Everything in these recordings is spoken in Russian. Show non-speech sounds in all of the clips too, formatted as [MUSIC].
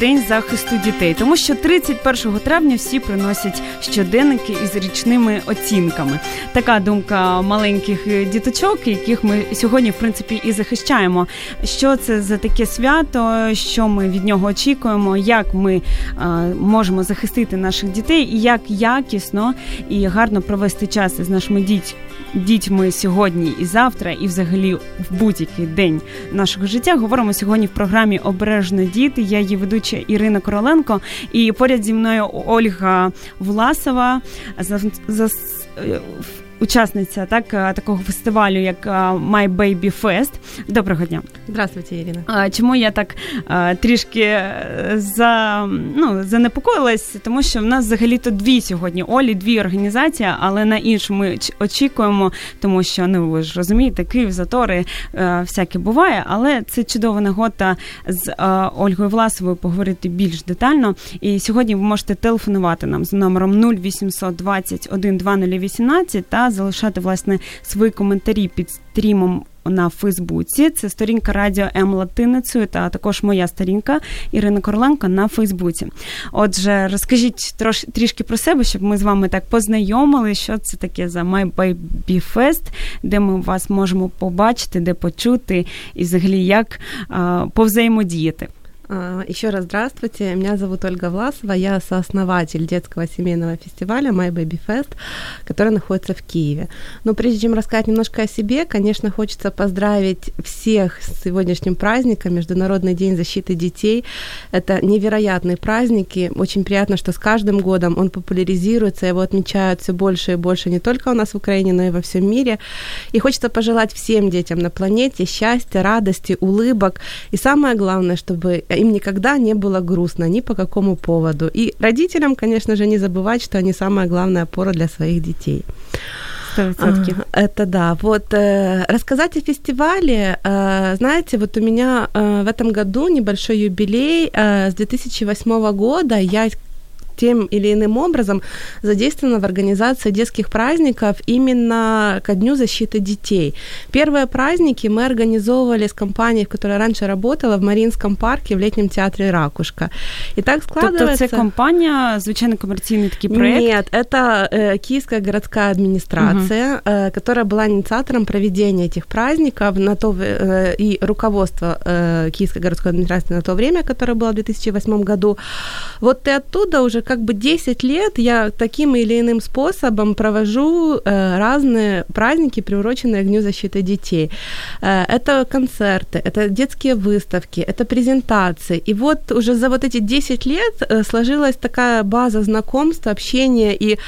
День захисту дітей, тому що 31 травня всі приносять щоденники із річними оцінками. Така думка маленьких е, діточок, яких ми сьогодні, в принципі, і захищаємо. Що це за таке свято, що ми від нього очікуємо, як ми е, можемо захистити наших дітей, і як якісно і гарно провести час із нашими дітьми. Дітьми сьогодні і завтра, і взагалі в будь-який день нашого життя говоримо сьогодні в програмі Обережно діти. Я її ведуча Ірина Короленко, і поряд зі мною Ольга Власова, за, за е, Учасниця так такого фестивалю, як My Baby Fest. Доброго дня. Здравствуйте, Ірина. Чому я так трішки е, за, ну, занепокоїлась? Тому що в нас взагалі-то дві сьогодні Олі, дві організації, але на іншу ми очікуємо, тому що ну ви ж розумієте, Київ, затори е, всяке буває, але це чудова нагода з е, Ольгою Власовою поговорити більш детально. І сьогодні ви можете телефонувати нам з номером 0800 21 2018 та залишати власне свої коментарі під стрімом на Фейсбуці. Це сторінка Радіо М Латиницею та також моя сторінка Ірина Короленко на Фейсбуці. Отже, розкажіть трош, трішки про себе, щоб ми з вами так познайомили, що це таке за My Baby Fest, де ми вас можемо побачити, де почути, і взагалі як а, повзаємодіяти. Еще раз здравствуйте, меня зовут Ольга Власова, я сооснователь детского семейного фестиваля My Baby Fest, который находится в Киеве. Но прежде чем рассказать немножко о себе, конечно, хочется поздравить всех с сегодняшним праздником, Международный день защиты детей. Это невероятный праздник, и очень приятно, что с каждым годом он популяризируется, его отмечают все больше и больше не только у нас в Украине, но и во всем мире. И хочется пожелать всем детям на планете счастья, радости, улыбок, и самое главное, чтобы им никогда не было грустно ни по какому поводу. И родителям, конечно же, не забывать, что они самая главная опора для своих детей. 100%. Это да. Вот э, рассказать о фестивале. Э, знаете, вот у меня э, в этом году небольшой юбилей. Э, с 2008 года я тем или иным образом задействована в организации детских праздников именно ко Дню защиты детей. Первые праздники мы организовывали с компанией, в которой раньше работала, в Маринском парке в летнем театре «Ракушка». И так складывается... Тобто це компания, звичайно, коммерційний такий проект? Нет, это э, Киевская городская администрация, угу. э, которая была инициатором проведения этих праздников на то, э, и руководство э, Киевской городской администрации на то время, которое было в 2008 году. Вот и оттуда уже как бы 10 лет я таким или иным способом провожу э, разные праздники, приуроченные к Дню защиты детей. Э, это концерты, это детские выставки, это презентации. И вот уже за вот эти 10 лет э, сложилась такая база знакомств, общения и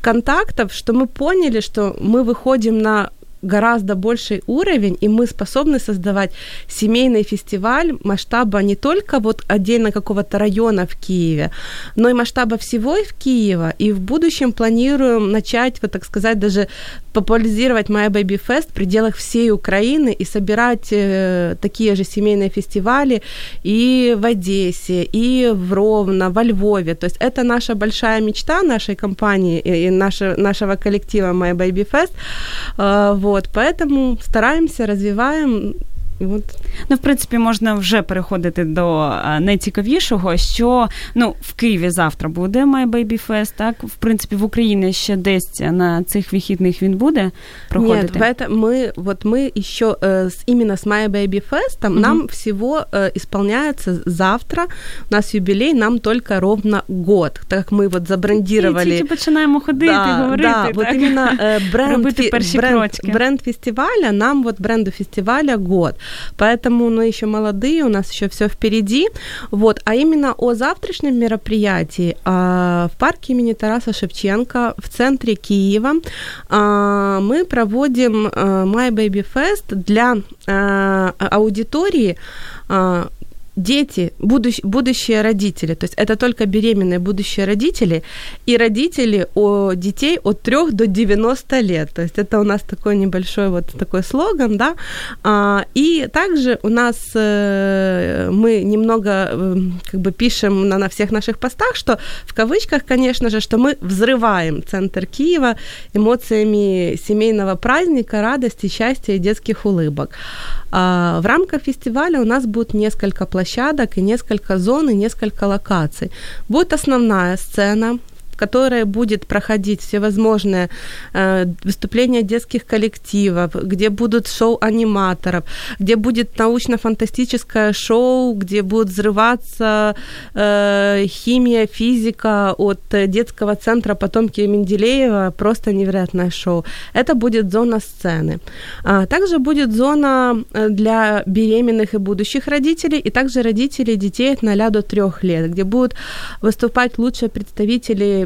контактов, что мы поняли, что мы выходим на гораздо больший уровень, и мы способны создавать семейный фестиваль масштаба не только вот отдельно какого-то района в Киеве, но и масштаба всего в Киева. И в будущем планируем начать, вот так сказать, даже популяризировать My Baby Fest в пределах всей Украины и собирать э, такие же семейные фестивали и в Одессе, и в Ровно, во Львове. То есть это наша большая мечта нашей компании и наша, нашего коллектива My Baby Fest. Э, вот, поэтому стараемся, развиваем от... Ну, в принципі, можна вже переходити до найцікавішого, що ну в Києві завтра буде My Baby Fest, так в принципі в Україні ще десь на цих вихідних він буде проходити. Нет, в это мы вот мы еще э, с, именно с My Baby Fest mm-hmm. нам всего э, исполняется завтра. У нас юбилей, нам только ровно год, так как мы вот забрендировали. Тільки починаємо ходити, да, говорити. Да, так? вот именно э, бренд, Робити перші бренд, крочки. бренд фестиваля, нам вот бренду фестиваля год. Поэтому мы еще молодые, у нас еще все впереди. Вот. А именно о завтрашнем мероприятии а, в парке имени Тараса Шевченко в центре Киева а, мы проводим а, My Baby Fest для аудитории дети, будущ, будущие родители, то есть это только беременные будущие родители и родители о детей от 3 до 90 лет, то есть это у нас такой небольшой вот такой слоган, да, а, и также у нас э, мы немного э, как бы пишем на, на всех наших постах, что в кавычках, конечно же, что мы взрываем центр Киева эмоциями семейного праздника, радости, счастья и детских улыбок. А, в рамках фестиваля у нас будет несколько площадок и несколько зон и несколько локаций. Будет основная сцена, в которой будет проходить всевозможные э, выступления детских коллективов, где будут шоу аниматоров, где будет научно-фантастическое шоу, где будет взрываться э, химия, физика от детского центра потомки Менделеева, просто невероятное шоу. Это будет зона сцены. А также будет зона э, для беременных и будущих родителей, и также родителей детей от 0 до 3 лет, где будут выступать лучшие представители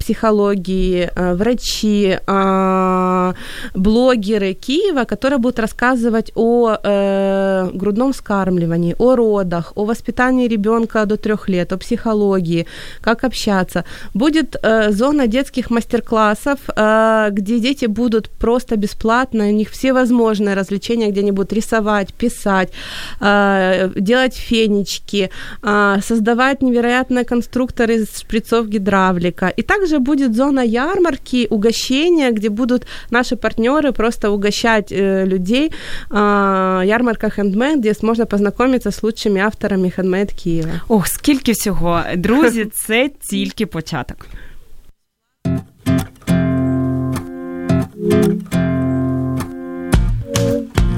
психологии, э, врачи, а, блогеры Киева, которые будут рассказывать о э, грудном вскармливании, о родах, о воспитании ребенка до трех лет, о психологии, как общаться. Будет э, зона детских мастер-классов, где дети будут просто бесплатно, у них все возможные развлечения, где они будут рисовать, писать, делать фенечки, создавать невероятные конструкторы из шприцов гидравлика. И также будет зона ярмарки, угощения, где будут наши партнеры просто угощать э, людей. Э, ярмарка хендмейд, где можно познакомиться с лучшими авторами хендмейд Києва. Ох, скільки всього. Друзі, це [LAUGHS] тільки початок.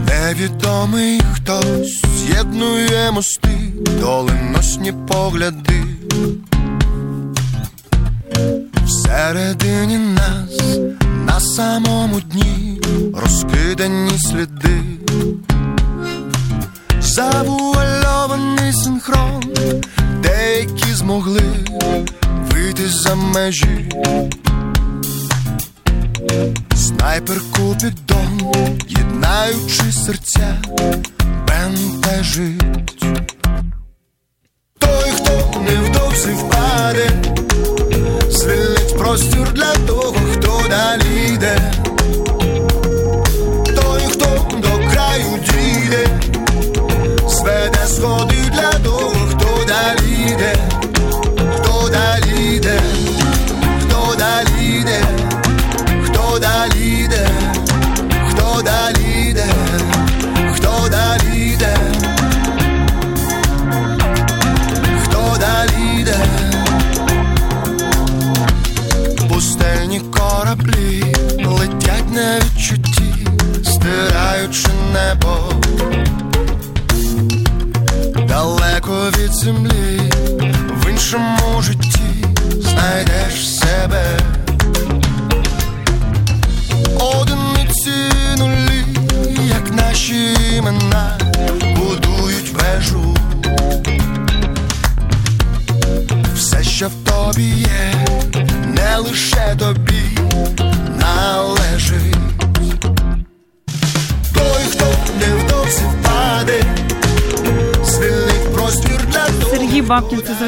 Невідомий хтось з'єднує мости, доленосні погляди. Всередині нас на самому дні розкидані сліди, завуальований синхрон, деякі змогли вийти за межі, снайпер Купідон, єднаючи серця,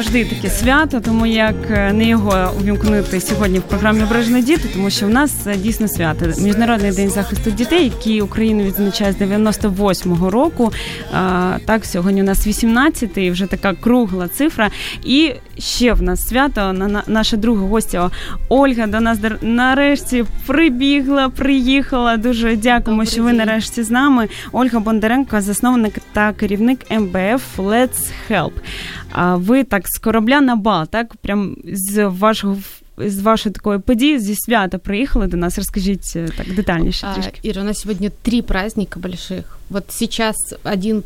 завжди таке свято, тому як е, не його увімкнути сьогодні в програмі «Ображені діти, тому що в нас е, дійсно свято. Міжнародний день захисту дітей, який Україна відзначає з 98-го року. Так, сьогодні у нас 18-й, вже така кругла цифра. І ще в нас свято. Наша друга гостя Ольга до нас нарешті прибігла, приїхала. Дуже дякуємо, Добрий що ви нарешті з нами. Ольга Бондаренко, засновник та керівник МБФ Let's Help. А ви так з корабля на бал, так прям з вашого з вашої такої події, зі свята приїхали до нас. Розкажіть э, так детальніше. Трішки. Ира, у нас сегодня три праздника больших. Вот сейчас один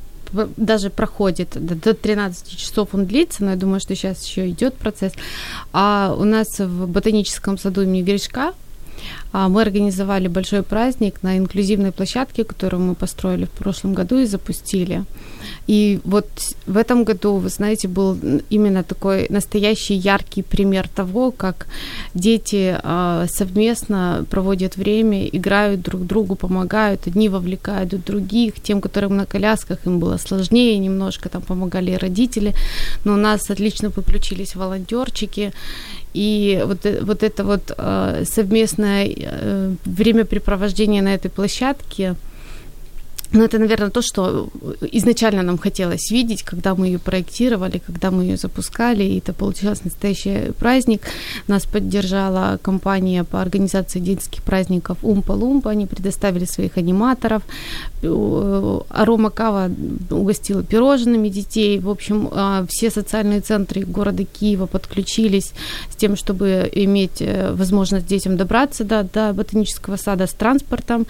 даже проходит до 13 часов он длится, но я думаю, что сейчас еще идет процесс. А у нас в ботаническом саду имени Гришка а, мы организовали большой праздник на инклюзивной площадке, которую мы построили в прошлом году и запустили. И вот в этом году, вы знаете, был именно такой настоящий яркий пример того, как дети а, совместно проводят время, играют друг другу, помогают, одни вовлекают других, тем, которым на колясках им было сложнее немножко, там помогали родители, но у нас отлично подключились волонтерчики, и вот, э, вот это вот э, совместное э, времяпрепровождение на этой площадке – но это, наверное, то, что изначально нам хотелось видеть, когда мы ее проектировали, когда мы ее запускали, и это получился настоящий праздник. Нас поддержала компания по организации детских праздников Умпа Лумпа, они предоставили своих аниматоров. Арома Кава угостила пирожными детей. В общем, а, все социальные центры города Киева подключились с тем, чтобы иметь э, возможность детям добраться до, до ботанического сада с транспортом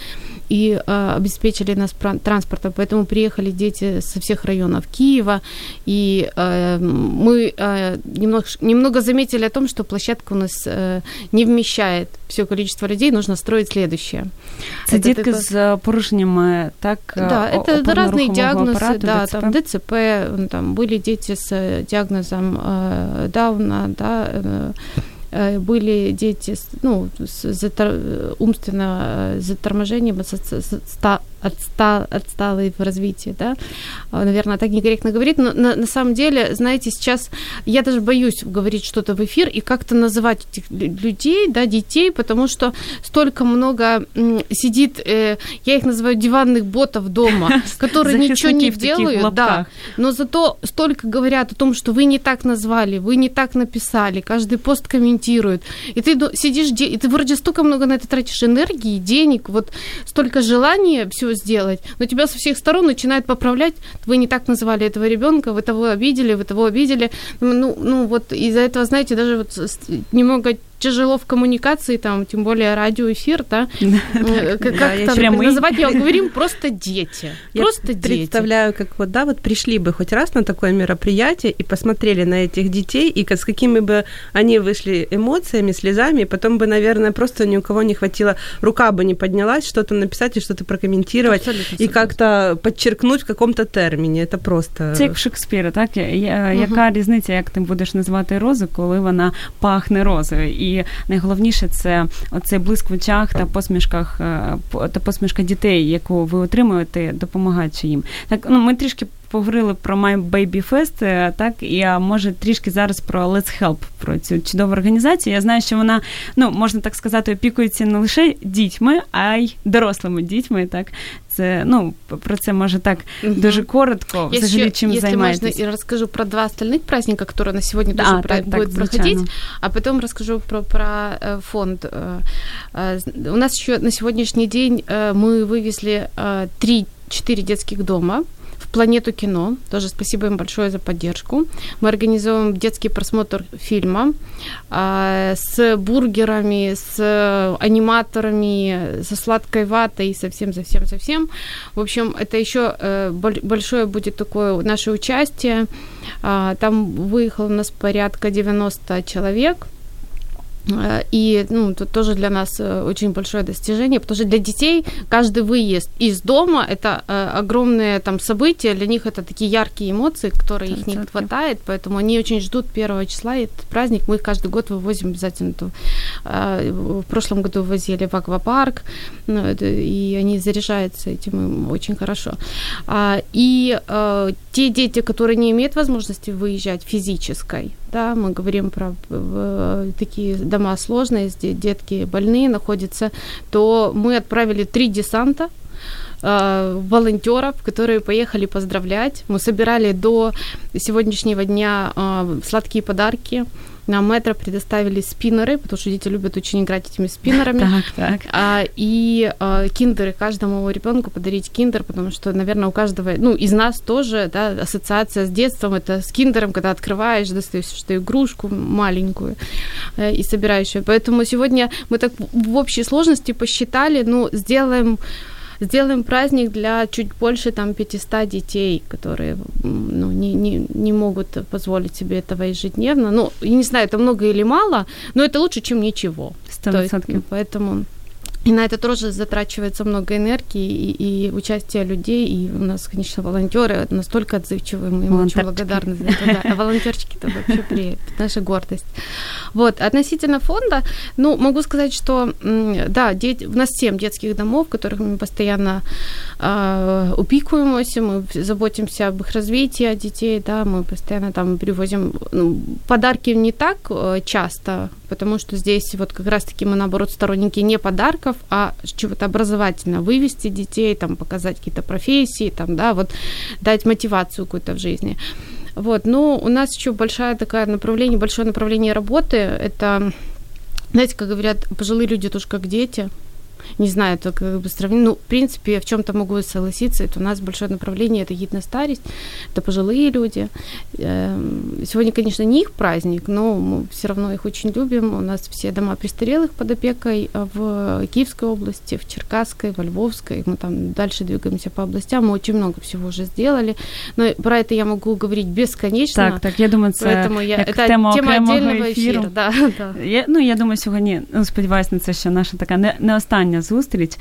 и а, обеспечили нас транспорта, поэтому приехали дети со всех районов Киева, и э, мы э, немного, немного заметили о том, что площадка у нас э, не вмещает все количество людей, нужно строить следующее. Це это дітки такое... з порушеннями, так? Да, это разные диагнозы, аппарату, да, ДЦП? там ДЦП, там были дети с диагнозом э, Дауна, да, э, Э, были дети ну, с затор... умственного э, заторможением, отста... отсталые в развитии, да, а, наверное, так некорректно говорить, но на, на самом деле, знаете, сейчас я даже боюсь говорить что-то в эфир и как-то называть этих людей, да, детей, потому что столько много сидит, э, я их называю диванных ботов дома, [LAUGHS] которые ничего не делают, да, но зато столько говорят о том, что вы не так назвали, вы не так написали, каждый пост комментирует, и ты сидишь, и ты вроде столько много на это тратишь энергии, денег, вот столько желания все сделать, но тебя со всех сторон начинают поправлять, вы не так называли этого ребенка, вы того обидели, вы того обидели. Ну, ну вот из-за этого, знаете, даже вот немного тяжело в коммуникации, там, тем более радиоэфир, да, [LAUGHS] э, как там называть его, говорим [LAUGHS] просто дети, просто дети. представляю, как вот, да, вот пришли бы хоть раз на такое мероприятие и посмотрели на этих детей, и с какими бы они вышли эмоциями, слезами, и потом бы, наверное, просто ни у кого не хватило, рука бы не поднялась, что-то написать и что-то прокомментировать, Абсолютно и как-то подчеркнуть в каком-то терміні, це просто... Це як Шекспіра, так? Яка різниця, як ти будеш називати розу, коли вона пахне розою? І і найголовніше це оцей блиск в очах та посмішках е, та посмішка дітей, яку ви отримуєте, допомагаючи їм. Так ну ми трішки. Поговорили про My Baby Fest, е, так і а може трішки зараз про Let's Help, про цю чудову організацію. Я знаю, що вона, ну можна так сказати, опікується не лише дітьми, а й дорослими дітьми. Так це ну про це може так угу. дуже коротко. Я взагалі еще, чим займаєтесь. Можно, я расскажу про два остальных праздника, которые на сегодня да, тоже так, будут так, проходить, а потом расскажу про, про э, фонд. Э, э, у нас еще на сегодняшний день мы вывезли три-четыре детских дома Планету кино. Тоже спасибо им большое за поддержку. Мы организуем детский просмотр фильма э, с бургерами, с аниматорами, со сладкой ватой, совсем, совсем, совсем. В общем, это еще э, большое будет такое наше участие. Э, там выехало у нас порядка 90 человек и ну, тут тоже для нас э, очень большое достижение, потому что для детей каждый выезд из дома – это э, огромное там событие, для них это такие яркие эмоции, которые их не хватает, поэтому они очень ждут первого числа, и этот праздник мы их каждый год вывозим обязательно. В прошлом году вывозили в аквапарк, ну, и они заряжаются этим очень хорошо. А, и те дети, которые не имеют возможности выезжать физической, да, мы говорим про такие дома сложные, где детки больные находятся, то мы отправили три десанта э, волонтеров, которые поехали поздравлять. Мы собирали до сегодняшнего дня э, сладкие подарки на метро предоставили спиннеры, потому что дети любят очень играть этими спиннерами. Так, так. А, и а, киндеры каждому ребенку подарить киндер, потому что, наверное, у каждого, ну, из нас тоже, да, ассоциация с детством, это с киндером, когда открываешь, достаешь что игрушку маленькую э, и собираешь ее. Поэтому сегодня мы так в общей сложности посчитали, ну, сделаем сделаем праздник для чуть больше там 500 детей, которые ну, не, не, не могут позволить себе этого ежедневно. Ну, я не знаю, это много или мало, но это лучше, чем ничего. 100%. поэтому и на это тоже затрачивается много энергии и, и участия людей. И у нас, конечно, волонтеры настолько отзывчивые, мы им очень благодарны за это. Да. А волонтерчики это вообще при, наша гордость. Вот, относительно фонда, ну, могу сказать, что, да, дети, у нас 7 детских домов, в которых мы постоянно э, упикуемся, мы заботимся об их развитии детей, да, мы постоянно там привозим ну, подарки не так э, часто, потому что здесь вот как раз-таки мы, наоборот, сторонники не подарков, а чего-то образовательно, вывести детей, там, показать какие-то профессии, там, да, вот дать мотивацию какую-то в жизни. Вот, но у нас еще большое такое направление, большое направление работы, это, знаете, как говорят, пожилые люди тоже как дети, не знаю, это как бы сравнить. Ну, в принципе, в чем-то могу согласиться. Это у нас большое направление, это гид на старость, это пожилые люди. Эм, сегодня, конечно, не их праздник, но мы все равно их очень любим. У нас все дома престарелых под опекой а в Киевской области, в Черкасской, во Львовской. Мы там дальше двигаемся по областям. Мы очень много всего уже сделали. Но про это я могу говорить бесконечно. Так, так, я думаю, це Поэтому я, это тема, тема отдельного ефіру. Эфира, да, да. Я, ну, я думаю, сьогодні, ну, сподіваюся на це, що наша така не, не остання зустріч.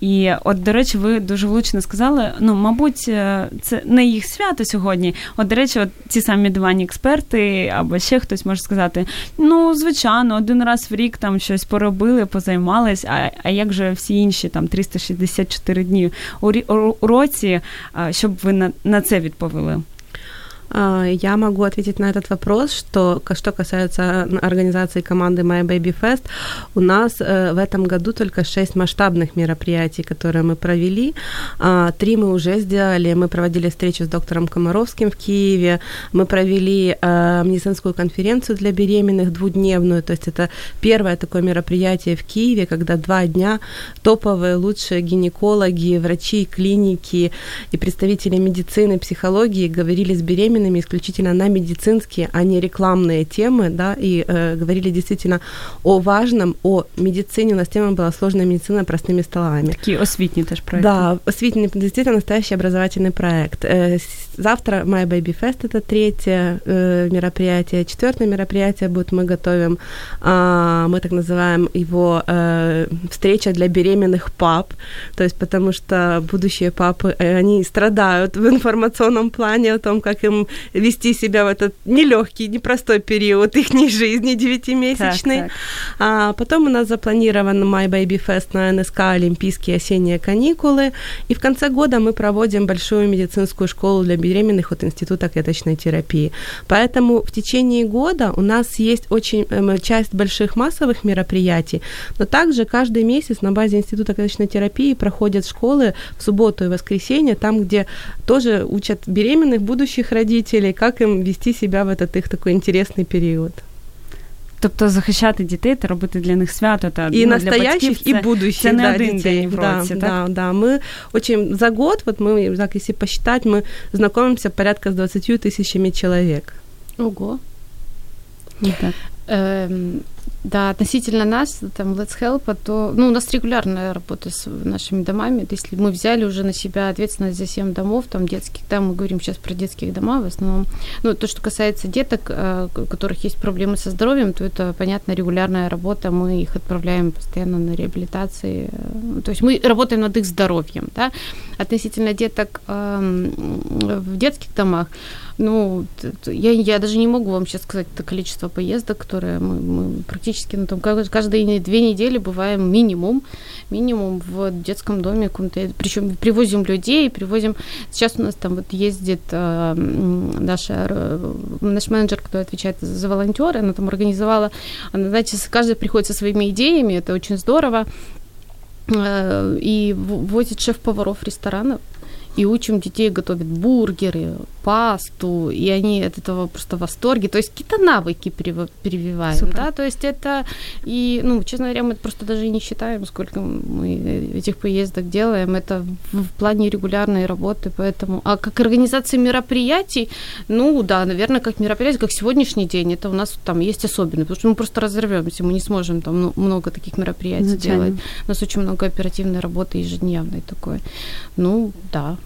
І от, до речі, ви дуже влучно сказали, ну, мабуть, е, це не їх свято сьогодні. От, до речі, от ці самі дивані експерти, або ще хтось може сказати: ну, звичайно, один раз в рік там щось поробили, позаймались, а, а як же всі інші там 364 дні у році, щоб ви на, на це відповіли? А, я могу ответить на этот вопрос, что что касается организации команды My Baby Fest, у нас э, в этом году только шесть масштабных мероприятий, которые мы провели. А, три мы уже сделали. Мы проводили встречу с доктором Комаровским в Киеве. Мы провели э, медицинскую конференцию для беременных двудневную. То есть это первое такое мероприятие в Киеве, когда два дня топовые лучшие гинекологи, врачи, клиники и представители медицины, психологии говорили с беременными направленными исключительно на медицинские, а не рекламные темы, да, и э, говорили действительно о важном, о медицине. У нас тема была сложная медицина простыми словами. Такие освітні теж проекты. Да, освітний, действительно настоящий образовательный проект. Э, завтра My Baby Fest это третье э, мероприятие. Четвертое мероприятие будет мы готовим, э, мы так называем его э, встреча для беременных пап, то есть потому что будущие папы, э, они страдают в информационном плане о том, как им вести себя в этот нелегкий, непростой период их жизни девятимесячной. Так, так. А потом у нас запланирован My Baby Fest на НСК Олимпийские осенние каникулы. И в конце года мы проводим большую медицинскую школу для беременных от Института клеточной терапии. Поэтому в течение года у нас есть очень эм, часть больших массовых мероприятий, но также каждый месяц на базе Института клеточной терапии проходят школы в субботу и воскресенье, там, где тоже учат беременных будущих родителей как им вести себя в этот их такой интересный период. Тобто захищати дітей та робити для них свято та і ну, настоящих, це, і будущих це не да, один детей. день в да, році, так? Да, да. Мы очень за год, вот мы, так, если посчитать, мы знакомимся порядка с 20 тысячами человек. Ого. Так. да, относительно нас, там, Let's Help, то, ну, у нас регулярная работа с нашими домами. Если мы взяли уже на себя ответственность за 7 домов, там, детских, там, мы говорим сейчас про детских дома в основном. Ну, то, что касается деток, э, у которых есть проблемы со здоровьем, то это, понятно, регулярная работа. Мы их отправляем постоянно на реабилитации. То есть мы работаем над их здоровьем, да. Относительно деток эм, в детских домах, ну, я, я даже не могу вам сейчас сказать это количество поездок, которые мы, мы практически, ну, там, каждые две недели бываем минимум, минимум в детском доме, причем привозим людей, привозим, сейчас у нас там вот ездит э, наша, наш менеджер, кто отвечает за волонтеры, она там организовала, она, знаете, каждый приходит со своими идеями, это очень здорово, э, и возит шеф-поваров ресторанов, и учим детей готовить бургеры, пасту, и они от этого просто в восторге. То есть какие-то навыки прививаем, Супер. да, то есть это, и, ну, честно говоря, мы просто даже не считаем, сколько мы этих поездок делаем, это в плане регулярной работы, поэтому, а как организация мероприятий, ну, да, наверное, как мероприятие, как сегодняшний день, это у нас там есть особенный, потому что мы просто разорвемся, мы не сможем там ну, много таких мероприятий Изначально. делать. У нас очень много оперативной работы ежедневной такой. Ну, да,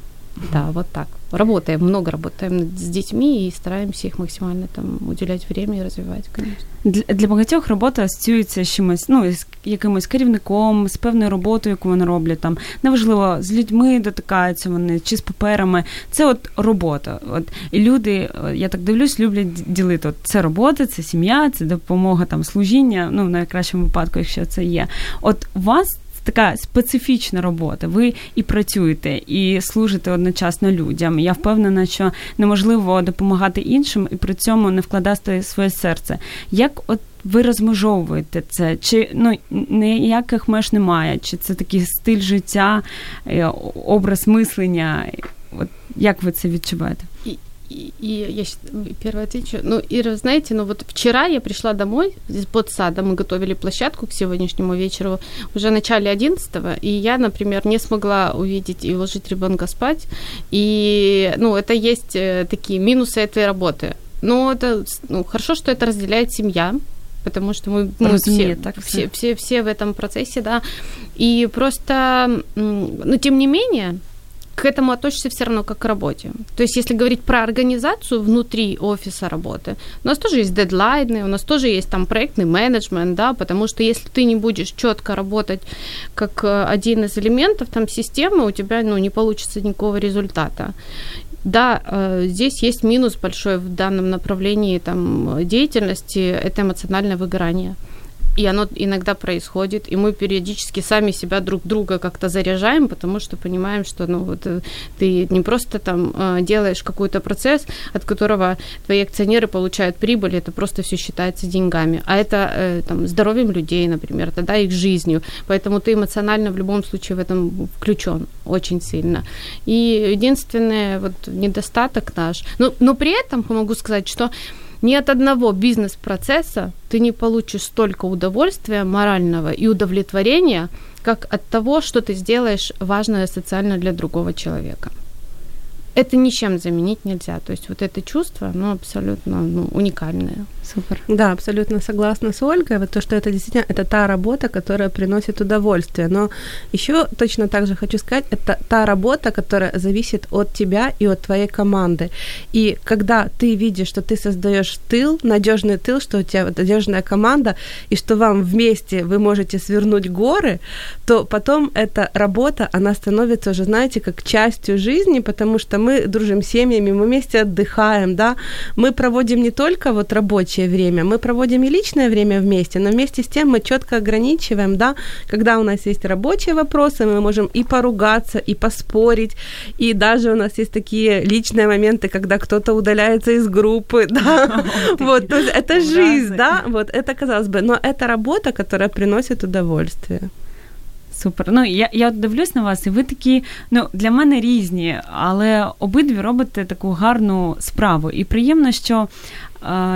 да, вот так. Работаем, много работаем с детьми и стараємося їх максимально там уділяти время і розвивати, звісно. Для, для багатьох робота асоціюється з чимось, ну, з якимось керівником, з певною роботою, яку вони роблять там. Неважливо, з людьми дотикаються вони чи з паперами. Це от робота. От і люди, я так дивлюсь, люблять ділити. От це робота, це сім'я, це допомога там служіння. Ну, в найкращому випадку, якщо це є. От у вас така специфічна робота. Ви і працюєте, і служите одночасно людям. Я впевнена, що неможливо допомагати іншим і при цьому не вкладати своє серце. Як от ви розмежовуєте це? Чи ну ніяких меж немає? Чи це такий стиль життя, е, образ мислення? От як ви це відчуваєте? И, и я первое отвечу. Ну, Ира, знаете, ну вот вчера я пришла домой под садом, мы готовили площадку к сегодняшнему вечеру уже в начале 11 и я, например, не смогла увидеть и уложить ребенка спать. И, ну, это есть э, такие минусы этой работы. Но это, ну, хорошо, что это разделяет семья, потому что мы, мы все, так все, все, все в этом процессе, да. И просто, ну, тем не менее, к этому относишься все равно как к работе. То есть, если говорить про организацию внутри офиса работы, у нас тоже есть дедлайны, у нас тоже есть там проектный менеджмент, да, потому что если ты не будешь четко работать как э, один из элементов там системы, у тебя ну, не получится никакого результата. Да, э, здесь есть минус большой в данном направлении там, деятельности, это эмоциональное выгорание и оно иногда происходит, и мы периодически сами себя друг друга как-то заряжаем, потому что понимаем, что ну вот э, ты не просто там э, делаешь какой-то процесс, от которого твои акционеры получают прибыль, это просто все считается деньгами, а это э, там здоровьем людей, например, тогда их жизнью, поэтому ты эмоционально в любом случае в этом включен очень сильно. И единственный вот недостаток наш, ну, но при этом могу сказать, что ни от одного бизнес-процесса ты не получишь столько удовольствия морального и удовлетворения, как от того, что ты сделаешь важное социально для другого человека это ничем заменить нельзя. То есть вот это чувство, оно абсолютно ну, уникальное. Супер. Да, абсолютно согласна с Ольгой. Вот то, что это действительно это та работа, которая приносит удовольствие. Но еще точно так же хочу сказать, это та работа, которая зависит от тебя и от твоей команды. И когда ты видишь, что ты создаешь тыл, надежный тыл, что у тебя надежная команда, и что вам вместе вы можете свернуть горы, то потом эта работа, она становится уже, знаете, как частью жизни, потому что мы дружим с семьями, мы вместе отдыхаем, да, мы проводим не только вот рабочее время, мы проводим и личное время вместе, но вместе с тем мы четко ограничиваем, да, когда у нас есть рабочие вопросы, мы можем и поругаться, и поспорить, и даже у нас есть такие личные моменты, когда кто-то удаляется из группы, [LAUGHS] да, [LAUGHS] вот, то есть это жизнь, да, вот это казалось бы, но это работа, которая приносит удовольствие. Супер. Ну я я дивлюсь на вас, і ви такі, ну для мене різні, але обидві робите таку гарну справу. І приємно, що е,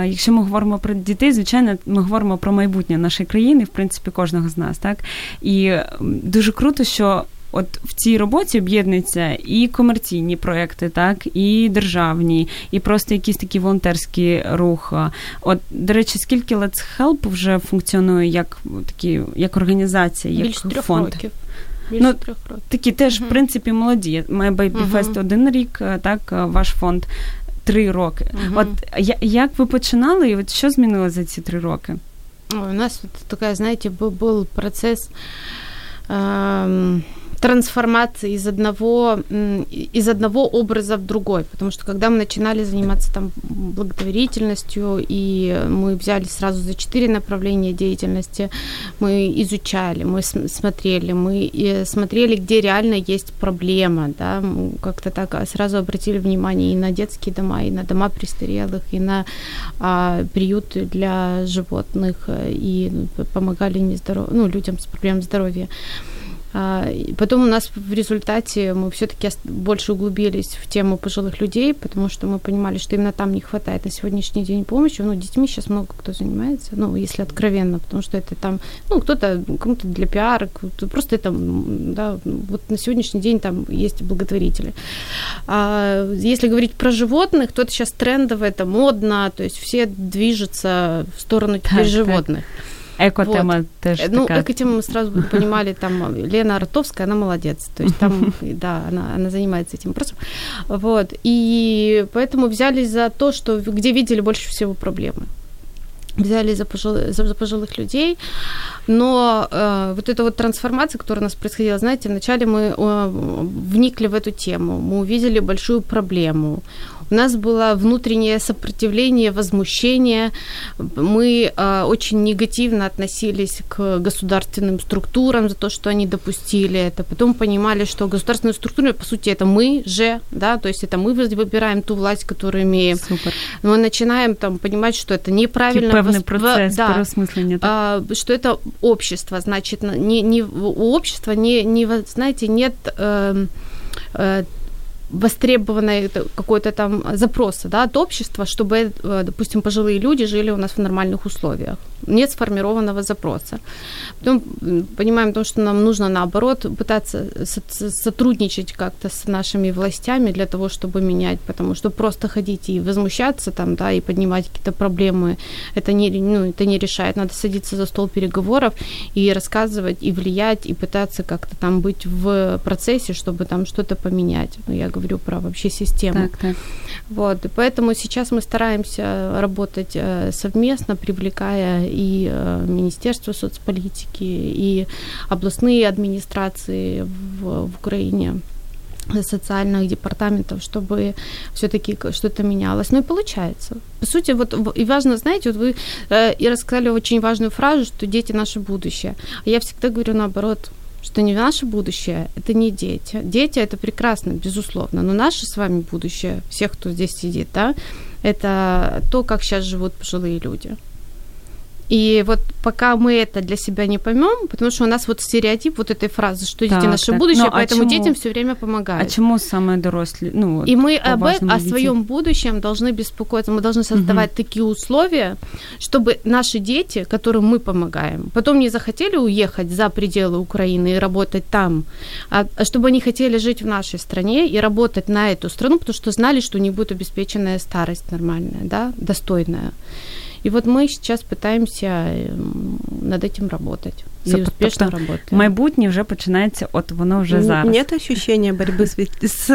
якщо ми говоримо про дітей, звичайно, ми говоримо про майбутнє нашої країни, в принципі, кожного з нас, так і дуже круто, що от в цій роботі об'єднуються і комерційні проекти, так, і державні, і просто якийсь такий волонтерський рух. От, до речі, скільки Let's Help вже функціонує як такі, як організація, як Більше трьох фонд? років. Більше ну, трьох років. Такі теж, в принципі, молоді. My Baby Fest один рік, так, ваш фонд три роки. От як ви починали, і от що змінилося за ці три роки? Ой, у нас вот такая, знаете, был, был процесс э, трансформации из одного, из одного образа в другой. Потому что когда мы начинали заниматься там благотворительностью, и мы взяли сразу за четыре направления деятельности, мы изучали, мы смотрели, мы смотрели, где реально есть проблема, да, мы как-то так сразу обратили внимание и на детские дома, и на дома престарелых, и на а, приюты для животных, и помогали нездоров... ну, людям с проблемами здоровья. А, потом у нас в результате мы все-таки больше углубились в тему пожилых людей, потому что мы понимали, что именно там не хватает на сегодняшний день помощи. Ну, детьми сейчас много кто занимается, ну, если откровенно, потому что это там, ну, кто-то кому-то для пиара, просто это, да, вот на сегодняшний день там есть благотворители. А если говорить про животных, то это сейчас трендово, это модно, то есть все движутся в сторону теперь животных. Так. Эко-тема вот. тоже Ну, такая. эко-тему мы сразу понимали, там, Лена Ротовская, она молодец, то есть там, [LAUGHS] да, она, она занимается этим вопросом, вот, и поэтому взялись за то, что, где видели больше всего проблемы взяли за, пожилых, за, за пожилых людей, но э, вот эта вот трансформация, которая у нас происходила, знаете, вначале мы э, вникли в эту тему, мы увидели большую проблему, у нас было внутреннее сопротивление, возмущение. Мы э, очень негативно относились к государственным структурам за то, что они допустили это. Потом понимали, что государственные структуры, по сути, это мы же, да, то есть это мы выбираем ту власть, которую имеем. Супер. Мы начинаем там понимать, что это неправильно. Певный восп... процесс да, переосмысления. А, что это общество, значит, не, не, у общества не, не, знаете, нет... Э, э, востребованной какой-то там запроса да, от общества, чтобы, э, допустим, пожилые люди жили у нас в нормальных условиях. Нет сформированного запроса. Потом понимаем то, что нам нужно, наоборот, пытаться сотрудничать как-то с нашими властями для того, чтобы менять, потому что просто ходить и возмущаться там, да, и поднимать какие-то проблемы, это не, ну, это не решает. Надо садиться за стол переговоров и рассказывать, и влиять, и пытаться как-то там быть в процессе, чтобы там что-то поменять. Ну, я говорю про вообще систему. Так, так. Вот, поэтому сейчас мы стараемся работать э, совместно, привлекая и э, Министерство соцполитики, и областные администрации в, в Украине социальных департаментов, чтобы все-таки что-то менялось. Ну и получается. По сути, вот и важно, знаете, вот вы э, и рассказали очень важную фразу, что дети наше будущее. А я всегда говорю наоборот, что не наше будущее, это не дети. Дети это прекрасно, безусловно, но наше с вами будущее, всех, кто здесь сидит, да, это то, как сейчас живут пожилые люди. И вот пока мы это для себя не поймем, потому что у нас вот стереотип вот этой фразы, что дети так, наше так. будущее, ну, а поэтому чему, детям все время помогают. А чему самые дорослые? Ну, вот, и мы об, о своем будущем должны беспокоиться, мы должны создавать угу. такие условия, чтобы наши дети, которым мы помогаем, потом не захотели уехать за пределы Украины и работать там, а, а чтобы они хотели жить в нашей стране и работать на эту страну, потому что знали, что у них будет обеспеченная старость нормальная, да, достойная. И вот мы сейчас пытаемся эм, над этим работать. И тобто, успешно тобто, работаем. Майбутнє вже починається, от воно вже зараз. Нет ощущения борьбы с, с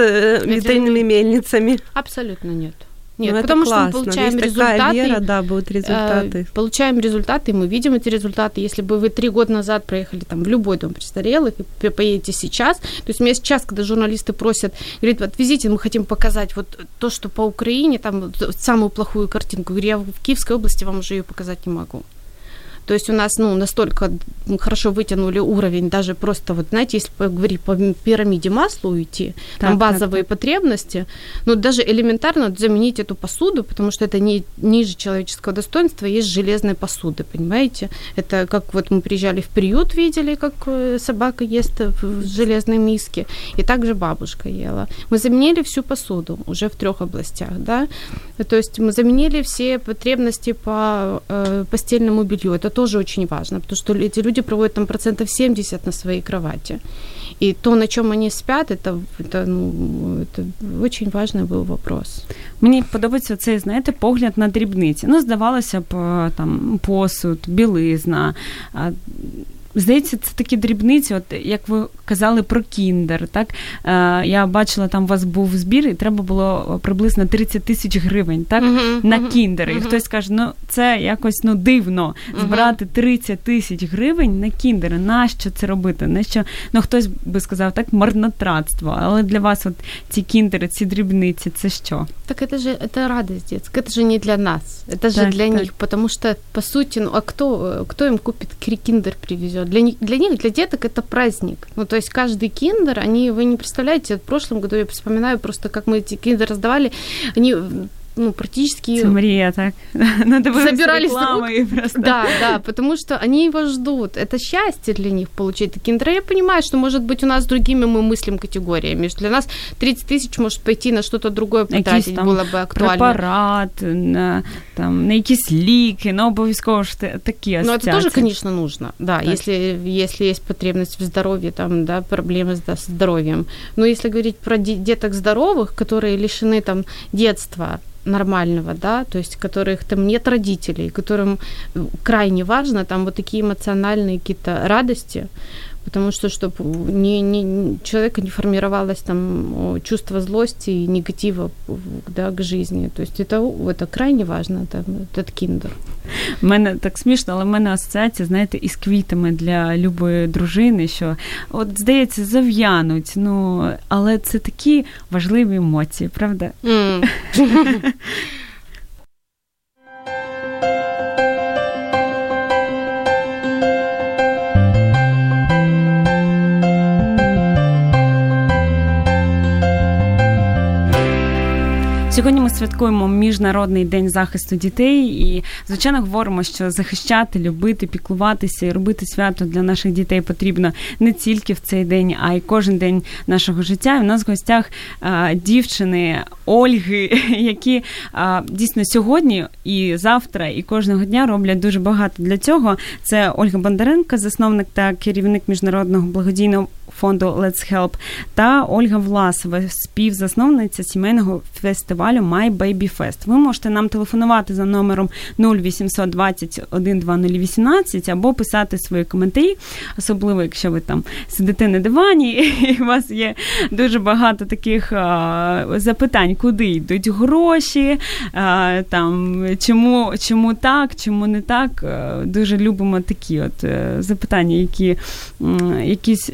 ветряными мельницами? Абсолютно нет. Нет, ну, потому что мы получаем Есть результаты. Вера, да, будут результаты. Э, получаем результаты, мы видим эти результаты. Если бы вы три года назад проехали там в любой дом престарелых и поедете сейчас, то есть у меня сейчас, когда журналисты просят, говорят, отвезите, мы хотим показать вот то, что по Украине, там самую плохую картинку. Говорю, я в Киевской области вам уже ее показать не могу. То есть у нас ну, настолько хорошо вытянули уровень, даже просто, вот знаете, если поговорить по пирамиде масла уйти, так, там базовые так, потребности, ну даже элементарно заменить эту посуду, потому что это не ниже человеческого достоинства, есть железные посуды, понимаете? Это как вот мы приезжали в приют, видели, как э, собака ест в железной миске, и также бабушка ела. Мы заменили всю посуду уже в трех областях, да, то есть мы заменили все потребности по э, постельному белью. Это тоже очень важно, потому что эти люди проводят там процентов 70 на своей кровати. И то, на чем они спят, это, это, ну, это очень важный был вопрос. Мені подобається цей, знаєте, погляд на дрібниці. Ну, здавалося б, там посуд, білизна. Здається, це такі дрібниці, от як ви казали про кіндер. Так е, я бачила, там у вас був збір, і треба було приблизно 30 тисяч гривень, так uh-huh, на uh-huh, кіндер. І uh-huh. хтось каже, ну це якось ну дивно збирати 30 тисяч гривень на кіндери. Нащо це робити? Нащо ну хтось би сказав так, марнотратство. Але для вас, от ці кіндери, ці дрібниці, це що? Так це ж це радість детская, це ж не для нас, це ж для так. них, тому що по суті, ну а хто хто їм купить кіндер привезе? Для них, для них, для деток это праздник. Ну, то есть каждый киндер, они, вы не представляете, в прошлом году я вспоминаю просто, как мы эти киндер раздавали, они ну, практически... Це мрія, так? [LAUGHS] Надо Собирались просто. Да, да, потому что они его ждут. Это счастье для них получить такие киндеры. Я понимаю, что, может быть, у нас с другими мы мыслим категориями. Для нас 30 тысяч может пойти на что-то другое потратить там, было бы актуально. препарат, на, там, на якісь ліки, ну, обов'язково ж такі Ну, это тоже, конечно, нужно, да, если, если есть потребность в здоровье, там, да, проблемы с здоровьем. Но если говорить про деток здоровых, которые лишены, там, детства, нормального, да, то есть которых там нет родителей, которым крайне важно там вот такие эмоциональные какие-то радости, потому что чтобы не, не, человека не формировалось там чувство злости и негатива да, к жизни. То есть это, это крайне важно, это, этот кіндер. У мене так смішно, але в мене асоціація, знаєте, із квітами для любої дружини, що от, здається, зав'януть, ну, але це такі важливі емоції, правда? Mm. [LAUGHS] Сьогодні ми святкуємо Міжнародний день захисту дітей, і звичайно говоримо, що захищати, любити, піклуватися і робити свято для наших дітей потрібно не тільки в цей день, а й кожен день нашого життя. І у нас в гостях дівчини Ольги, [LAUGHS] які дійсно сьогодні і завтра, і кожного дня роблять дуже багато для цього. Це Ольга Бондаренко, засновник та керівник міжнародного благодійного фонду Let's Help, та Ольга Власова, співзасновниця сімейного фестивалю My Baby Fest. Ви можете нам телефонувати за номером 0800 21 2018 або писати свої коментарі, особливо якщо ви там сидите на дивані, [LAUGHS] і у вас є дуже багато таких а, запитань, куди йдуть гроші, а, там чому, чому так, чому не так. Дуже любимо такі от е, запитання, які якісь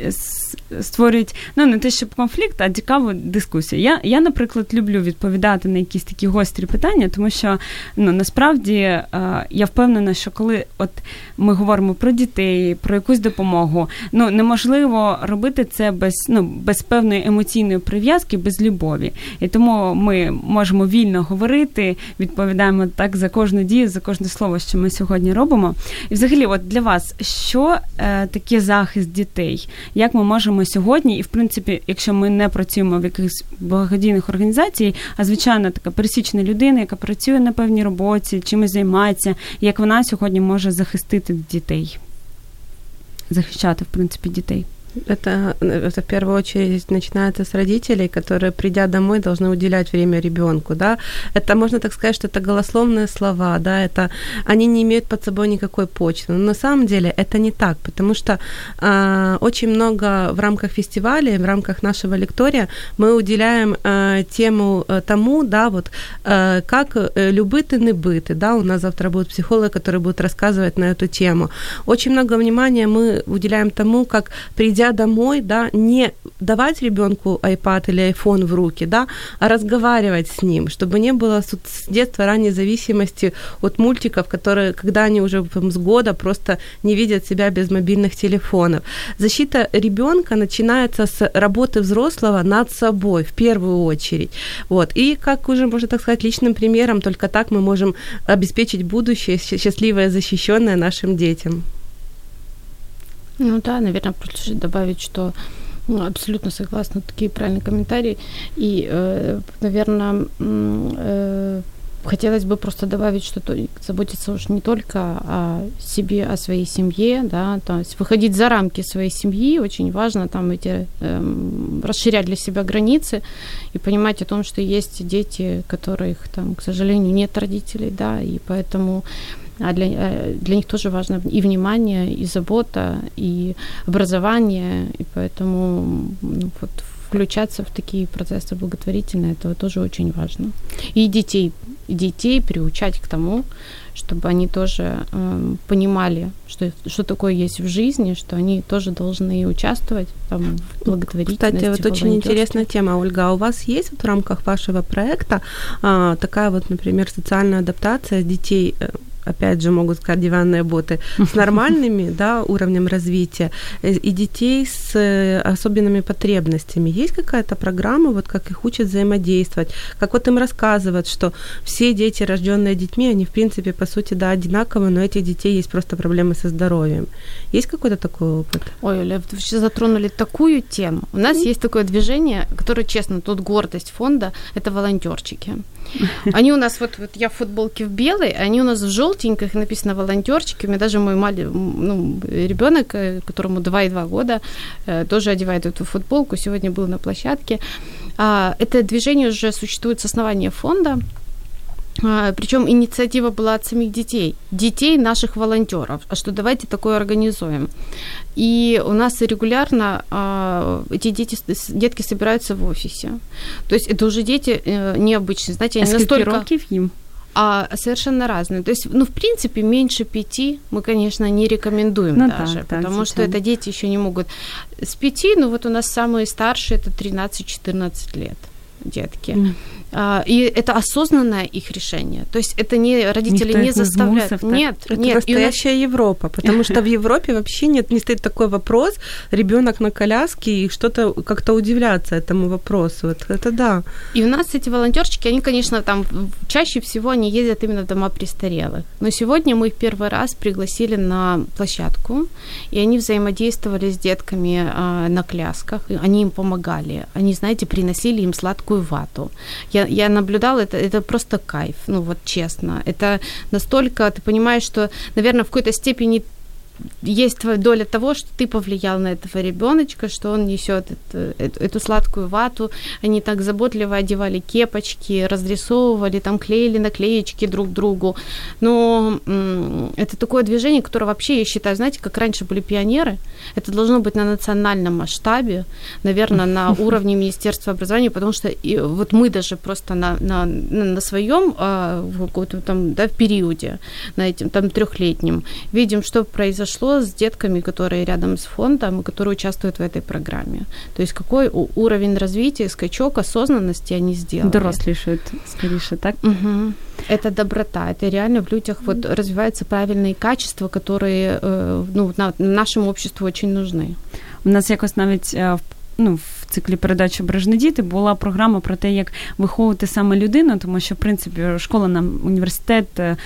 створюють ну не те, щоб конфлікт, а цікаву дискусію. Я, я, наприклад, люблю відповідати на якісь такі гострі питання, тому що ну насправді е, я впевнена, що коли от ми говоримо про дітей, про якусь допомогу, ну неможливо робити це без ну без певної емоційної прив'язки, без любові. І тому ми можемо вільно говорити, відповідаємо так за кожну дію, за кожне слово, що ми сьогодні робимо. І взагалі, от для вас, що е, таке захист дітей? Як ми можемо? Можемо сьогодні, і в принципі, якщо ми не працюємо в якихось благодійних організацій, а звичайно така пересічна людина, яка працює на певній роботі, чимось займається, як вона сьогодні може захистити дітей, захищати в принципі дітей. Это, это в первую очередь начинается с родителей, которые, придя домой, должны уделять время ребенку, да. Это можно так сказать, что это голословные слова, да, это они не имеют под собой никакой почты. Но на самом деле это не так, потому что э, очень много в рамках фестиваля, в рамках нашего лектория мы уделяем э, тему тому, да, вот э, как э, любыты не быты, да, у нас завтра будет психолог, который будет рассказывать на эту тему. Очень много внимания мы уделяем тому, как придя придя домой, да, не давать ребенку iPad или iPhone в руки, да, а разговаривать с ним, чтобы не было с детства ранней зависимости от мультиков, которые, когда они уже там, с года просто не видят себя без мобильных телефонов. Защита ребенка начинается с работы взрослого над собой в первую очередь. Вот. И, как уже можно так сказать, личным примером, только так мы можем обеспечить будущее счастливое, защищенное нашим детям. Ну да, наверное, просто добавить, что ну, абсолютно согласна, такие правильные комментарии. И, э, наверное, э, хотелось бы просто добавить, что заботиться уж не только о себе, о своей семье, да, то есть выходить за рамки своей семьи, очень важно там эти, эм, расширять для себя границы и понимать о том, что есть дети, которых там, к сожалению, нет родителей, да, и поэтому а для, э, для них тоже важно и внимание, и забота, и образование, и поэтому ну, вот, включаться в такие процессы благотворительные, это тоже очень важно. И детей, и детей приучать к тому, чтобы они тоже э, понимали, что, что такое есть в жизни, что они тоже должны участвовать там, в благотворительности. Кстати, вот очень интересная тема, Ольга. А у вас есть вот в рамках вашего проекта а, такая вот, например, социальная адаптация детей э, опять же, могут сказать, диванные боты, с [LAUGHS] нормальными да, уровнем развития, э, и детей с э, особенными потребностями. Есть какая-то программа, вот как их учат взаимодействовать, как вот им рассказывают, что все дети, рожденные детьми, они, в принципе, по сути, да, одинаковые, но этих детей есть просто проблемы со здоровьем. Есть какой-то такой опыт? Ой, Оля, вы сейчас затронули такую тему. У нас есть такое движение, которое, честно, тут гордость фонда, это волонтерчики. [LAUGHS] Они у нас, вот, вот я в футболке в белой, они у нас в желтеньких, написано волонтерчики. У меня даже мой мали, ну, ребенок, э, которому 2,2 года, э, тоже одевает эту футболку, сегодня был на площадке. А, это движение уже существует с основания фонда. А, Причем инициатива была от самих детей, детей наших волонтеров. А что давайте такое организуем. И у нас регулярно а, эти дети, детки собираются в офисе. То есть это уже дети э, необычные. Знаете, они а настолько... їм? А совершенно разные. То есть, ну, в принципе, меньше пяти мы, конечно, не рекомендуем ну, даже, да, потому да, что это дети еще не могут с пяти, ну, вот у нас самые старшие, это 13-14 лет детки. Mm. А, и это осознанное их решение. То есть это не родители Никто не заставляют. Мусов, нет, это нет. настоящая нас... Европа, потому что в Европе вообще нет, не стоит такой вопрос, ребенок на коляске и что-то как-то удивляться этому вопросу. Вот это да. И у нас эти волонтерчики, они, конечно, там чаще всего они ездят именно в дома престарелых. Но сегодня мы их первый раз пригласили на площадку, и они взаимодействовали с детками а, на колясках, они им помогали. Они, знаете, приносили им сладкую вату. Я я, наблюдала, это, это просто кайф, ну вот честно. Это настолько, ты понимаешь, что, наверное, в какой-то степени есть твоя доля того, что ты повлиял на этого ребеночка, что он несет эту, эту, эту сладкую вату. Они так заботливо одевали кепочки, разрисовывали, там клеили наклеечки друг другу. Но м- это такое движение, которое вообще, я считаю, знаете, как раньше были пионеры, это должно быть на национальном масштабе, наверное, на [LAUGHS] уровне Министерства образования, потому что и, вот мы даже просто на, на, на своем а, там, да, периоде, на этим там трехлетнем, видим, что произошло с детками, которые рядом с фондом, которые участвуют в этой программе. То есть какой уровень развития, скачок осознанности они сделали. Дорослішають, скоріше, так? Угу. Это доброта, это реально в людях вот развиваются правильные качества, которые э, ну, на, нашему обществу очень нужны. У нас якось навіть в ну, в циклі передачі «Бережні діти була програма про те, як виховувати саме людину, тому що в принципі школа нам університет, е,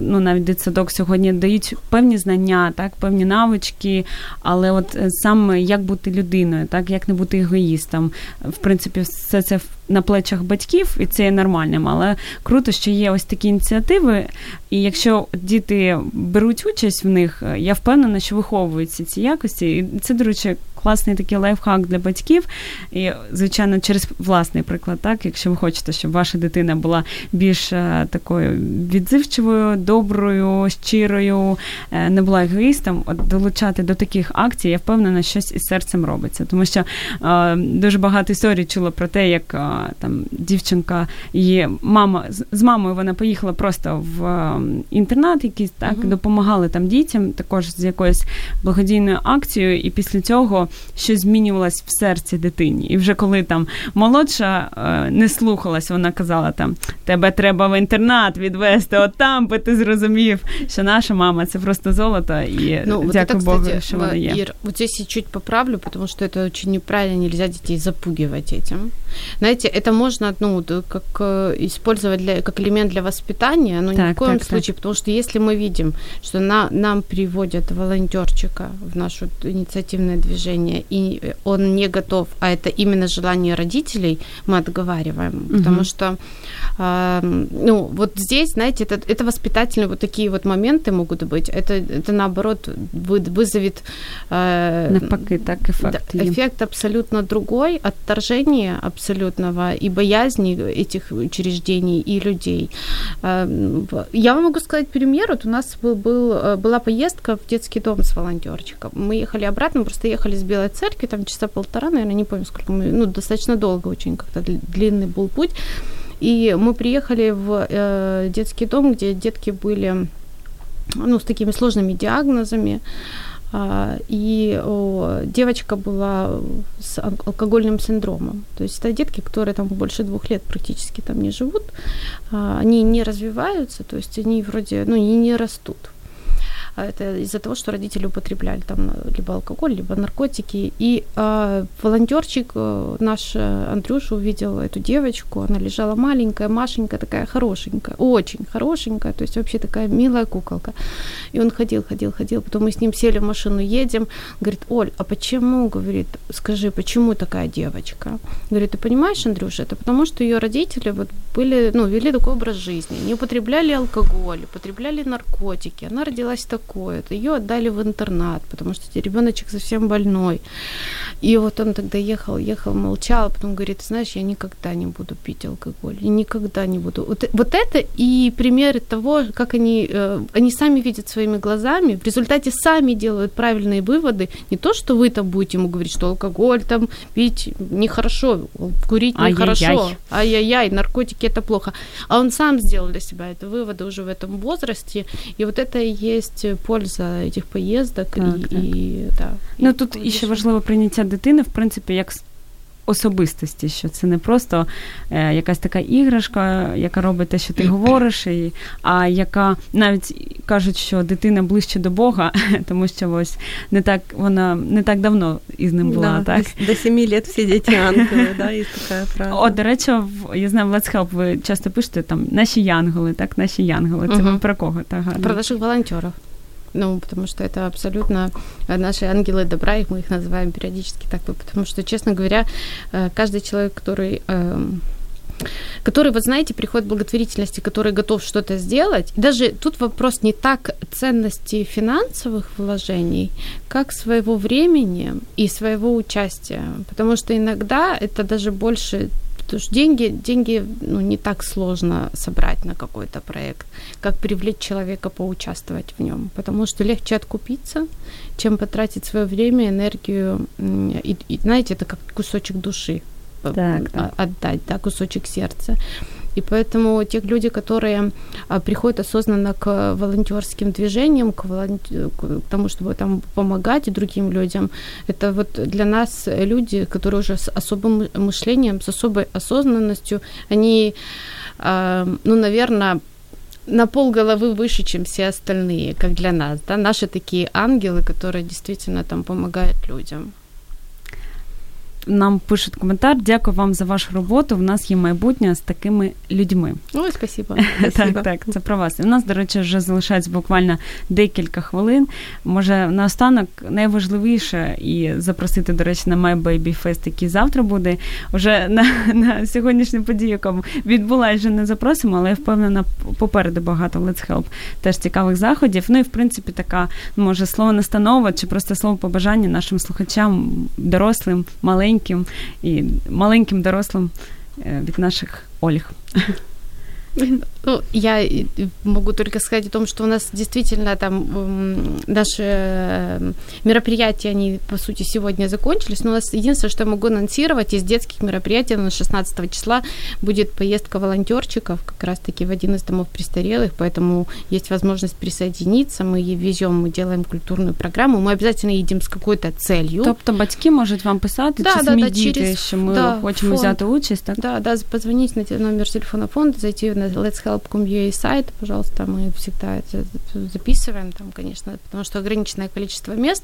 ну навіть дитсадок сьогодні дають певні знання, так, певні навички, але от е, саме як бути людиною, так як не бути егоїстом, в принципі, все це на плечах батьків, і це є нормальним. Але круто, що є ось такі ініціативи. І якщо діти беруть участь в них, е, я впевнена, що виховуються ці якості. І це, до речі, класний такий лайфхак для батьків. І, звичайно, через власний приклад, так, якщо ви хочете, щоб ваша дитина була більш е, такою відзивчивою, доброю, щирою, е, не була егоїстом, от долучати до таких акцій, я впевнена, щось із серцем робиться. Тому що е, дуже багато історій чула про те, як там дівчинка, її мама з мамою вона поїхала просто в е, інтернат, якийсь так uh допомагали там дітям, також з якоюсь благодійною акцією, і після цього щось змінювалось в серці дитині. І вже коли там молодша е, не слухалась, вона казала там: тебе треба в інтернат відвести, от там би ти зрозумів, що наша мама це просто золото, і ну, дякую Богу, кстати, що вона є. Ир, вот здесь я чуть поправлю, потому что это очень неправильно, нельзя детей запугивать этим. Знаете, это можно, ну, как э, использовать для, как элемент для воспитания, но так, ни в коем так, случае, так. потому что если мы видим, что на, нам приводят волонтерчика в наше инициативное движение, и он не готов, а это именно желание родителей, мы отговариваем. Угу. Потому что, э, ну, вот здесь, знаете, это, это воспитательные вот такие вот моменты могут быть. Это, это наоборот вызовет... Э, Навпаки, так, эффект. Да, эффект абсолютно другой, отторжение абсолютного и боязни этих учреждений и людей. Э, я вам могу сказать пример. Вот у нас был, был, э, была поездка в детский дом с волонтерчиком. Мы ехали обратно, просто ехали с Белой церкви, там часа полтора, наверное, не помню, сколько мы, ну, достаточно долго очень, как-то длинный был путь. И мы приехали в э, детский дом, где детки были ну, с такими сложными диагнозами. И о, девочка была с алкогольным синдромом. То есть это детки, которые там больше двух лет практически там не живут. А, они не развиваются, то есть они вроде, ну, и не растут. А это из-за того, что родители употребляли там либо алкоголь, либо наркотики. И э, волонтерчик э, наш э, Андрюша увидел эту девочку, она лежала маленькая, Машенькая, такая хорошенькая, очень хорошенькая, то есть вообще такая милая куколка. И он ходил, ходил, ходил, потом мы с ним сели в машину, едем, говорит, Оль, а почему, говорит, скажи, почему такая девочка? Говорит, ты понимаешь, Андрюша, это потому, что ее родители вот были, ну, вели такой образ жизни, не употребляли алкоголь, употребляли наркотики, она родилась такой беспокоит. Ее отдали в интернат, потому что ребеночек совсем больной. И вот он тогда ехал, ехал, молчал, а потом говорит, знаешь, я никогда не буду пить алкоголь, я никогда не буду. Вот, вот это и примеры того, как они, э, они сами видят своими глазами, в результате сами делают правильные выводы. Не то, что вы там будете ему говорить, что алкоголь там пить нехорошо, курить нехорошо, ай-яй-яй, наркотики это плохо. А он сам сделал для себя это выводы уже в этом возрасте, и вот это и есть польза этих поїздок так, і, так. і да. Ну тут і ще важливо прийняття дитини, в принципі, як особистості, що це не просто е, якась така іграшка, яка робить те, що ти говориш, і, а яка навіть кажуть, що дитина ближче до Бога, [LAUGHS] тому що ось не так вона не так давно із ним була. Да, так? До семи лет всі діти ангели, да, є така фраза. О, до речі, в, я знаю, в Let's Help ви часто пишете там наші янголи, так, наші янголи. Це угу. ви про кого? Так, Про наших волонтерів. Ну, потому что это абсолютно э, наши ангелы добра, их мы их называем периодически так, потому что, честно говоря, э, каждый человек, который эм, который, вот знаете, приходит благотворительности, который готов что-то сделать. Даже тут вопрос не так ценности финансовых вложений, как своего времени и своего участия. Потому что иногда это даже больше Потому что деньги, деньги ну, не так сложно собрать на какой-то проект, как привлечь человека поучаствовать в нем. Потому что легче откупиться, чем потратить свое время, энергию. И, и знаете, это как кусочек души так, так. отдать, да, кусочек сердца. И поэтому те люди, которые а, приходят осознанно к волонтерским движениям, к, волон... к тому, чтобы там помогать другим людям, это вот для нас люди, которые уже с особым мышлением, с особой осознанностью, они, а, ну, наверное, на пол головы выше, чем все остальные, как для нас, да, наши такие ангелы, которые действительно там помогают людям нам пишуть коментар. Дякую вам за вашу роботу. В нас є майбутнє з такими людьми. Ой, спасибо. [LAUGHS] Так, так, це про вас. У нас, до речі, вже залишається буквально декілька хвилин. Може, наостанок найважливіше і запросити, до речі, на My Baby Fest, який завтра буде. Уже на на сьогоднішню подію, яка відбулася, вже не запросимо, але я впевнена, попереду багато Let's Help теж цікавих заходів. Ну і в принципі така, може, слово настанова чи просто слово побажання нашим слухачам, дорослим, маленьким маленьким і маленьким дорослим від наших Ольг. Ну, я могу только сказать о том, что у нас действительно там наши э, мероприятия, они, по сути, сегодня закончились, но у нас единственное, что я могу анонсировать, из детских мероприятий на 16 числа будет поездка волонтерчиков как раз-таки в один из домов престарелых, поэтому есть возможность присоединиться, мы везем, мы делаем культурную программу, мы обязательно едем с какой-то целью. Тобто батьки можуть вам писати, да, чи да, да, через, що ми да, хочемо фонд. взяти участь, так? Да, да, позвонить на номер телефона фонда, зайти на Let's Help help.com.ua сайт, пожалуйста, мы всегда это записываем там, конечно, потому что ограниченное количество мест,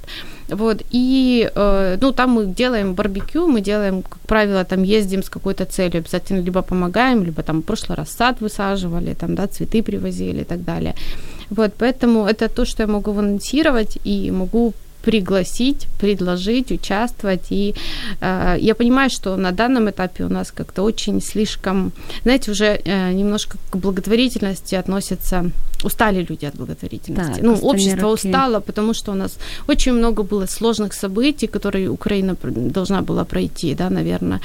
вот, и, э, ну, там мы делаем барбекю, мы делаем, как правило, там ездим с какой-то целью, обязательно либо помогаем, либо там в прошлый раз сад высаживали, там, да, цветы привозили и так далее, вот, поэтому это то, что я могу анонсировать и могу пригласить, предложить, участвовать. И э, я понимаю, что на данном этапе у нас как-то очень слишком, знаете, уже э, немножко к благотворительности относятся, устали люди от благотворительности. Да, ну, общество руки. устало, потому что у нас очень много было сложных событий, которые Украина должна была пройти, да, наверное.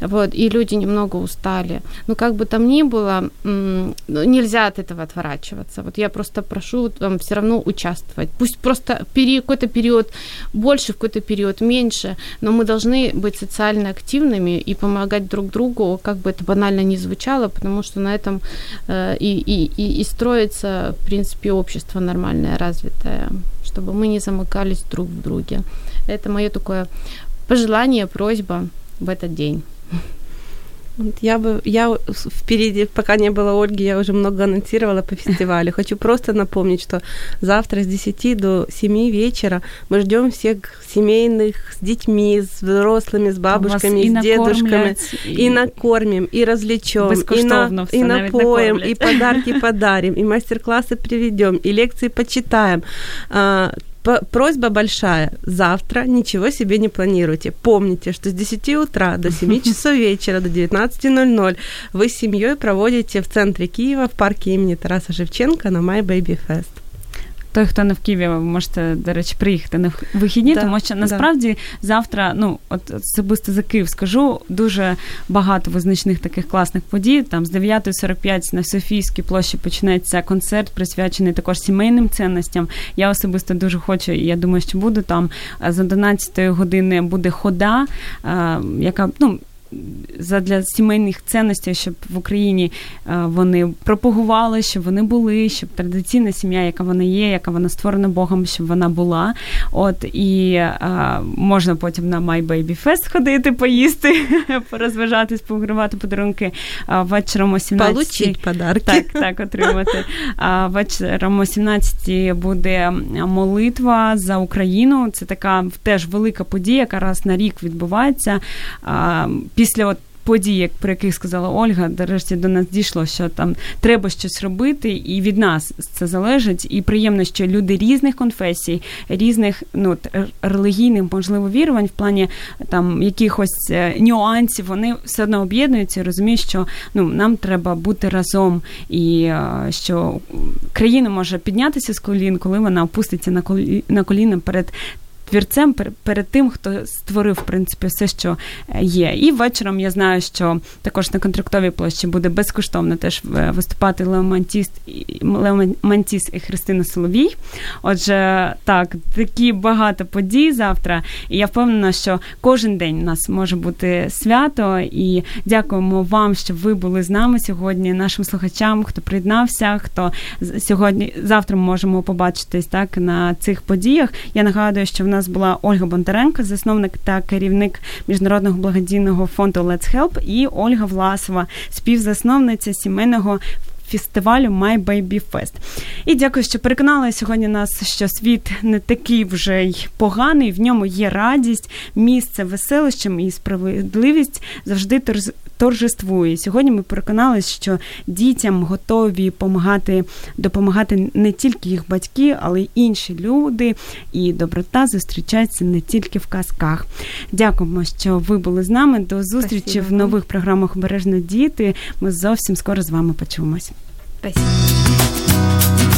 Вот, и люди немного устали. Но как бы там ни было, ну, нельзя от этого отворачиваться. Вот я просто прошу вам все равно участвовать. Пусть просто период, какой-то период больше, в какой-то период меньше, но мы должны быть социально активными и помогать друг другу, как бы это банально не звучало, потому что на этом э, и, и, и, и строится, в принципе, общество нормальное, развитое, чтобы мы не замыкались друг в друге. Это мое такое пожелание, просьба в этот день. Я бы, я впереди, пока не было Ольги, я уже много анонсировала по фестивалю. Хочу просто напомнить, что завтра с 10 до 7 вечера мы ждем всех семейных с детьми, с взрослыми, с бабушками, с дедушками. И... и накормим, и развлечем, и, на, и напоем, и подарки подарим, и мастер-классы приведем, и лекции почитаем а, просьба большая. Завтра ничего себе не планируйте. Помните, что с 10 утра до 7 [LAUGHS] часов вечера, до 19.00 вы с семьей проводите в центре Киева в парке имени Тараса Шевченко на My Baby Fest той, хто не в Києві, ви можете, до речі, приїхати на вихідні, да, тому що насправді да. завтра, ну от особисто за Київ скажу, дуже багато визначних таких класних подій. Там з 9.45 на Софійській площі почнеться концерт, присвячений також сімейним цінностям. Я особисто дуже хочу, і я думаю, що буду там. За 11 години буде хода, яка ну задля сімейних цінностей, щоб в Україні е, вони пропагували, щоб вони були, щоб традиційна сім'я, яка вона є, яка вона створена Богом, щоб вона була. От і а, е, можна потім на My Baby Fest ходити, поїсти, [LAUGHS] порозважатись, погривати подарунки а, вечором о 17 Получить подарки. Так, так, отримати. [LAUGHS] А вечором о 17 буде молитва за Україну. Це така теж велика подія, яка раз на рік відбувається. А, після от подій, про яких сказала Ольга, нарешті до нас дійшло, що там треба щось робити, і від нас це залежить. І приємно, що люди різних конфесій, різних ну релігійних, можливо, вірувань в плані там якихось е, нюансів, вони все одно об'єднуються і розуміють, що ну нам треба бути разом, і е, що країна може піднятися з колін, коли вона опуститься на коліна перед твірцем перед тим, хто створив в принципі все, що е, є. І вечором я знаю, що також на контрактовій площі буде безкоштовно теж е, виступати Леомантіст Леомантіс і Христина Соловій. Отже, так, такі багато подій завтра. І я впевнена, що кожен день у нас може бути свято. І дякуємо вам, що ви були з нами сьогодні, нашим слухачам, хто приєднався, хто сьогодні завтра можемо побачитись так на цих подіях. Я нагадую, що в нас нас була Ольга Бондаренко, засновник та керівник міжнародного благодійного фонду Let's Help, і Ольга Власова, співзасновниця сімейного. Фестивалю My Baby Fest. І дякую, що переконали сьогодні нас, що світ не такий вже й поганий, в ньому є радість, місце веселищем і справедливість завжди торжествує. Сьогодні ми переконалися, що дітям готові допомагати, допомагати не тільки їх батьки, але й інші люди. І доброта зустрічається не тільки в казках. Дякуємо, що ви були з нами. До зустрічі Спасибо. в нових програмах Обережно діти. Ми зовсім скоро з вами почуємось. Спасибо.